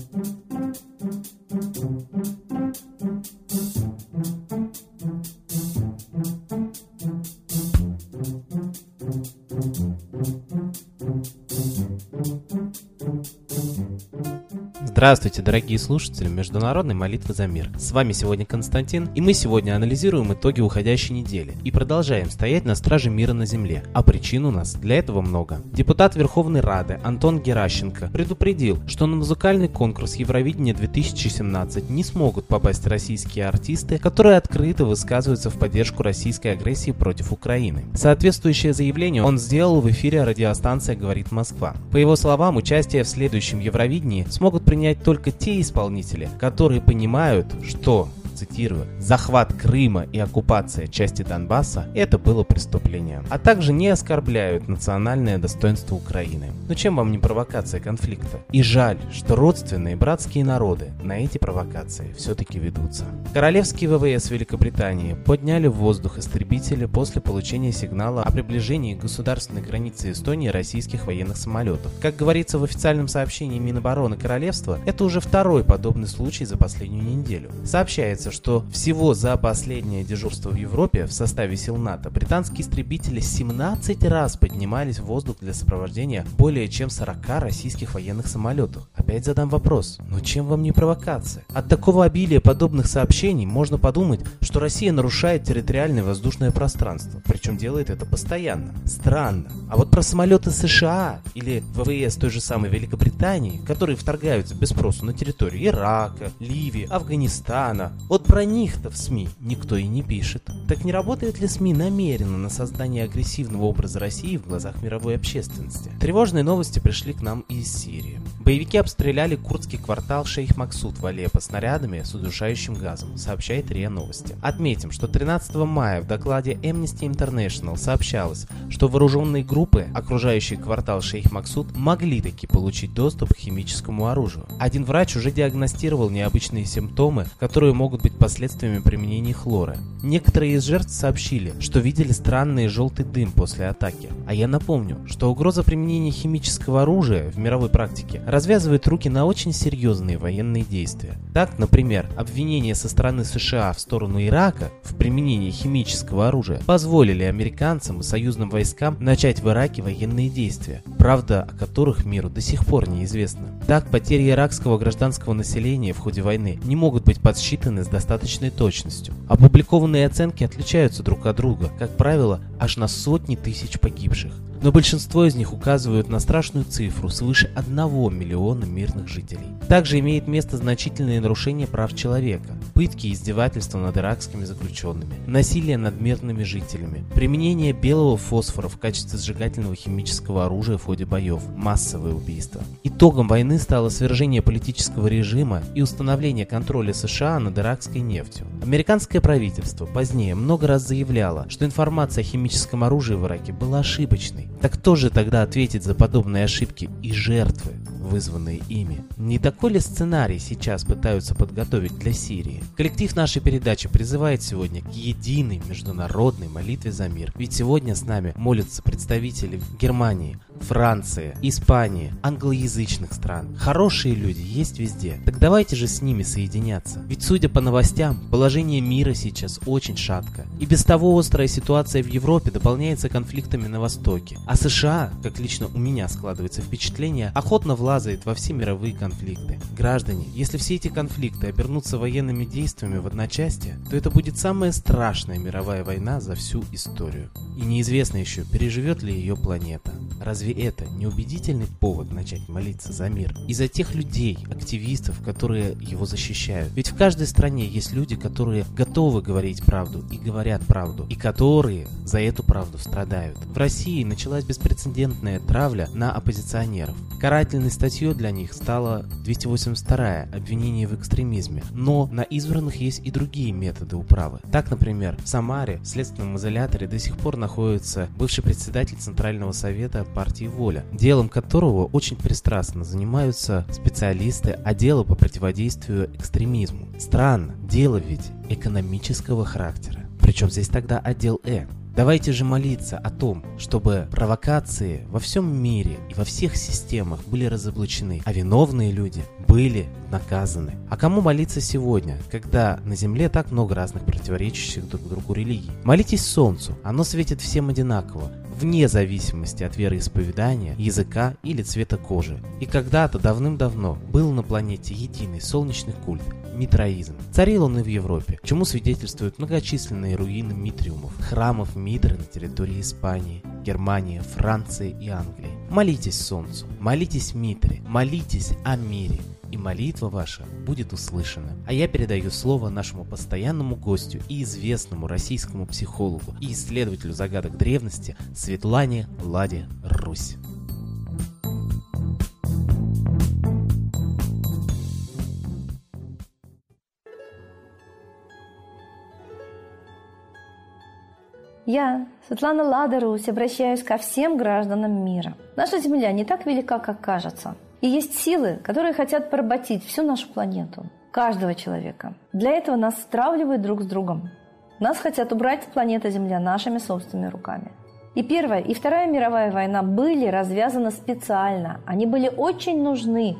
thank you Здравствуйте, дорогие слушатели Международной молитвы за мир. С вами сегодня Константин, и мы сегодня анализируем итоги уходящей недели и продолжаем стоять на страже мира на земле. А причин у нас для этого много. Депутат Верховной Рады Антон Геращенко предупредил, что на музыкальный конкурс Евровидения 2017 не смогут попасть российские артисты, которые открыто высказываются в поддержку российской агрессии против Украины. Соответствующее заявление он сделал в эфире радиостанция «Говорит Москва». По его словам, участие в следующем Евровидении смогут принять исполнять только те исполнители, которые понимают, что цитирую, «захват Крыма и оккупация части Донбасса – это было преступлением», а также не оскорбляют национальное достоинство Украины. Но чем вам не провокация конфликта? И жаль, что родственные братские народы на эти провокации все-таки ведутся. Королевские ВВС Великобритании подняли в воздух истребители после получения сигнала о приближении к государственной границе Эстонии российских военных самолетов. Как говорится в официальном сообщении Минобороны Королевства, это уже второй подобный случай за последнюю неделю. Сообщается, Сообщается, что всего за последнее дежурство в Европе в составе сил НАТО британские истребители 17 раз поднимались в воздух для сопровождения более чем 40 российских военных самолетов. Опять задам вопрос, но чем вам не провокация? От такого обилия подобных сообщений можно подумать, что Россия нарушает территориальное воздушное пространство, причем делает это постоянно. Странно. А вот про самолеты США или ВВС той же самой Великобритании, которые вторгаются без спросу на территорию Ирака, Ливии, Афганистана, вот про них-то в СМИ никто и не пишет. Так не работает ли СМИ намеренно на создание агрессивного образа России в глазах мировой общественности? Тревожные новости пришли к нам из Сирии. Боевики обстреляли курдский квартал Шейх Максуд в Алеппо снарядами с удушающим газом, сообщает РИА Новости. Отметим, что 13 мая в докладе Amnesty International сообщалось, что вооруженные группы, окружающие квартал Шейх Максуд, могли таки получить доступ к химическому оружию. Один врач уже диагностировал необычные симптомы, которые могут быть последствиями применения хлора. Некоторые из жертв сообщили, что видели странный желтый дым после атаки. А я напомню, что угроза применения химического оружия в мировой практике развязывает руки на очень серьезные военные действия. Так, например, обвинения со стороны США в сторону Ирака в применении химического оружия позволили американцам и союзным войскам начать в Ираке военные действия, правда о которых миру до сих пор неизвестна. Так, потери иракского гражданского населения в ходе войны не могут быть подсчитаны с достаточной точностью. Опубликованные оценки отличаются друг от друга, как правило, аж на сотни тысяч погибших но большинство из них указывают на страшную цифру свыше 1 миллиона мирных жителей. Также имеет место значительное нарушение прав человека, пытки и издевательства над иракскими заключенными, насилие над мирными жителями, применение белого фосфора в качестве сжигательного химического оружия в ходе боев, массовые убийства. Итогом войны стало свержение политического режима и установление контроля США над иракской нефтью. Американское правительство позднее много раз заявляло, что информация о химическом оружии в Ираке была ошибочной, так кто же тогда ответит за подобные ошибки и жертвы? вызванные ими. Не такой ли сценарий сейчас пытаются подготовить для Сирии? Коллектив нашей передачи призывает сегодня к единой международной молитве за мир. Ведь сегодня с нами молятся представители Германии, Франции, Испании, англоязычных стран. Хорошие люди есть везде. Так давайте же с ними соединяться. Ведь судя по новостям, положение мира сейчас очень шатко. И без того острая ситуация в Европе дополняется конфликтами на Востоке. А США, как лично у меня складывается впечатление, охотно влазает во все мировые конфликты. Граждане, если все эти конфликты обернутся военными действиями в одночасье, то это будет самая страшная мировая война за всю историю. И неизвестно еще, переживет ли ее планета. Разве это не убедительный повод начать молиться за мир? И за тех людей, активистов, которые его защищают. Ведь в каждой стране есть люди, которые готовы говорить правду и говорят правду, и которые за эту правду страдают. В России началась беспрецедентная травля на оппозиционеров. Карательный статья Статьей для них стала 282 обвинение в экстремизме, но на избранных есть и другие методы управы. Так, например, в Самаре в следственном изоляторе до сих пор находится бывший председатель Центрального совета партии «Воля», делом которого очень пристрастно занимаются специалисты отдела по противодействию экстремизму. Странно, дело ведь экономического характера. Причем здесь тогда отдел Э. Давайте же молиться о том, чтобы провокации во всем мире и во всех системах были разоблачены, а виновные люди были наказаны. А кому молиться сегодня, когда на земле так много разных противоречащих друг другу религий? Молитесь Солнцу, оно светит всем одинаково, вне зависимости от вероисповедания, языка или цвета кожи. И когда-то давным-давно был на планете единый солнечный культ – митроизм. Царил он и в Европе, чему свидетельствуют многочисленные руины митриумов, храмов Митры на территории Испании, Германии, Франции и Англии. Молитесь Солнцу, молитесь Митре, молитесь о мире и молитва ваша будет услышана. А я передаю слово нашему постоянному гостю и известному российскому психологу и исследователю загадок древности Светлане Ладе Русь. Я, Светлана Лада Русь, обращаюсь ко всем гражданам мира. Наша Земля не так велика, как кажется – и есть силы, которые хотят поработить всю нашу планету, каждого человека. Для этого нас стравливают друг с другом. Нас хотят убрать с планеты Земля нашими собственными руками. И Первая, и Вторая мировая война были развязаны специально. Они были очень нужны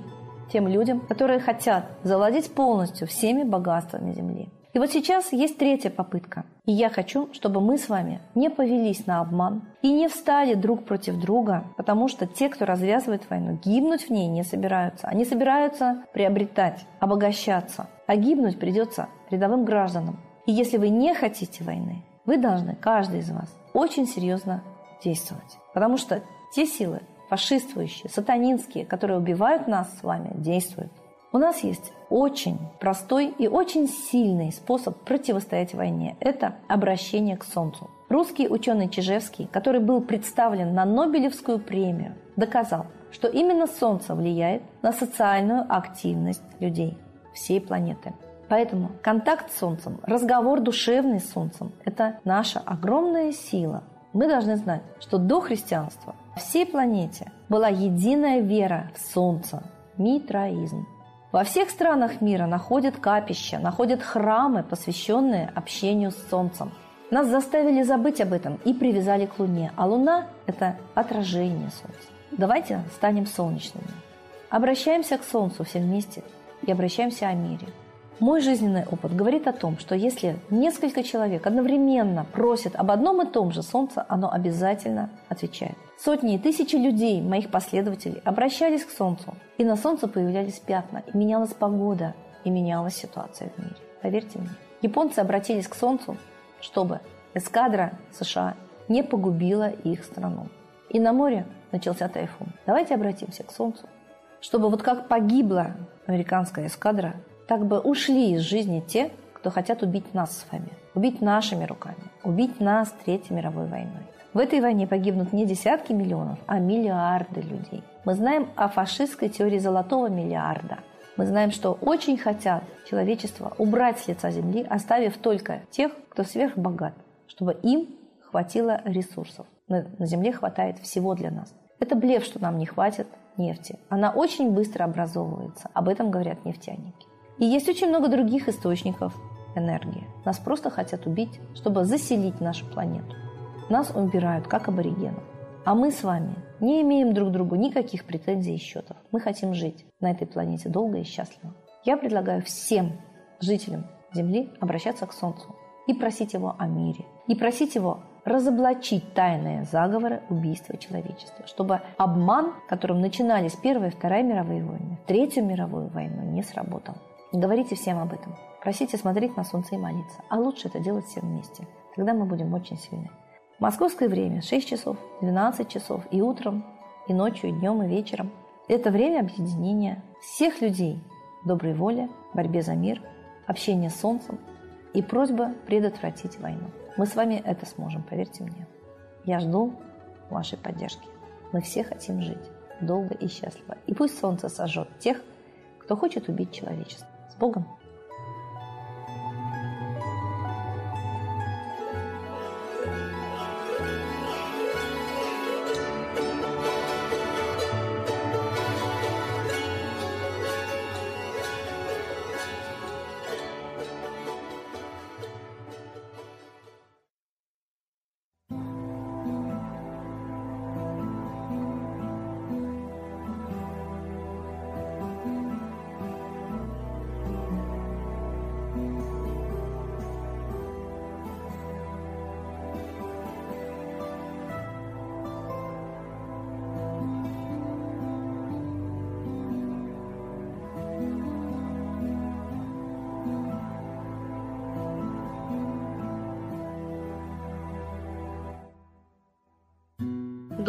тем людям, которые хотят завладеть полностью всеми богатствами Земли. И вот сейчас есть третья попытка. И я хочу, чтобы мы с вами не повелись на обман и не встали друг против друга, потому что те, кто развязывает войну, гибнуть в ней не собираются. Они собираются приобретать, обогащаться. А гибнуть придется рядовым гражданам. И если вы не хотите войны, вы должны, каждый из вас, очень серьезно действовать. Потому что те силы, фашистующие, сатанинские, которые убивают нас с вами, действуют. У нас есть очень простой и очень сильный способ противостоять войне. Это обращение к Солнцу. Русский ученый Чижевский, который был представлен на Нобелевскую премию, доказал, что именно Солнце влияет на социальную активность людей всей планеты. Поэтому контакт с Солнцем, разговор душевный с Солнцем – это наша огромная сила. Мы должны знать, что до христианства всей планете была единая вера в Солнце – митраизм. Во всех странах мира находят капища, находят храмы, посвященные общению с Солнцем. Нас заставили забыть об этом и привязали к Луне, а Луна – это отражение Солнца. Давайте станем солнечными. Обращаемся к Солнцу все вместе и обращаемся о мире – мой жизненный опыт говорит о том, что если несколько человек одновременно просят об одном и том же Солнце, оно обязательно отвечает. Сотни и тысячи людей, моих последователей, обращались к Солнцу, и на Солнце появлялись пятна, и менялась погода, и менялась ситуация в мире. Поверьте мне. Японцы обратились к Солнцу, чтобы эскадра США не погубила их страну. И на море начался тайфун. Давайте обратимся к Солнцу, чтобы вот как погибла американская эскадра, так бы ушли из жизни те, кто хотят убить нас с вами, убить нашими руками, убить нас Третьей мировой войной. В этой войне погибнут не десятки миллионов, а миллиарды людей. Мы знаем о фашистской теории золотого миллиарда. Мы знаем, что очень хотят человечество убрать с лица земли, оставив только тех, кто сверхбогат, чтобы им хватило ресурсов. На земле хватает всего для нас. Это блеф, что нам не хватит нефти. Она очень быстро образовывается. Об этом говорят нефтяники. И есть очень много других источников энергии. Нас просто хотят убить, чтобы заселить нашу планету. Нас убирают, как аборигенов. А мы с вами не имеем друг другу никаких претензий и счетов. Мы хотим жить на этой планете долго и счастливо. Я предлагаю всем жителям Земли обращаться к Солнцу и просить его о мире. И просить его разоблачить тайные заговоры убийства человечества, чтобы обман, которым начинались Первая и Вторая мировые войны, Третью мировую войну, не сработал. Говорите всем об этом. Просите смотреть на солнце и молиться. А лучше это делать всем вместе. Тогда мы будем очень сильны. Московское время 6 часов, 12 часов и утром, и ночью, и днем, и вечером. Это время объединения всех людей доброй воли, борьбе за мир, общения с солнцем и просьба предотвратить войну. Мы с вами это сможем, поверьте мне. Я жду вашей поддержки. Мы все хотим жить долго и счастливо. И пусть солнце сожжет тех, кто хочет убить человечество. Богом!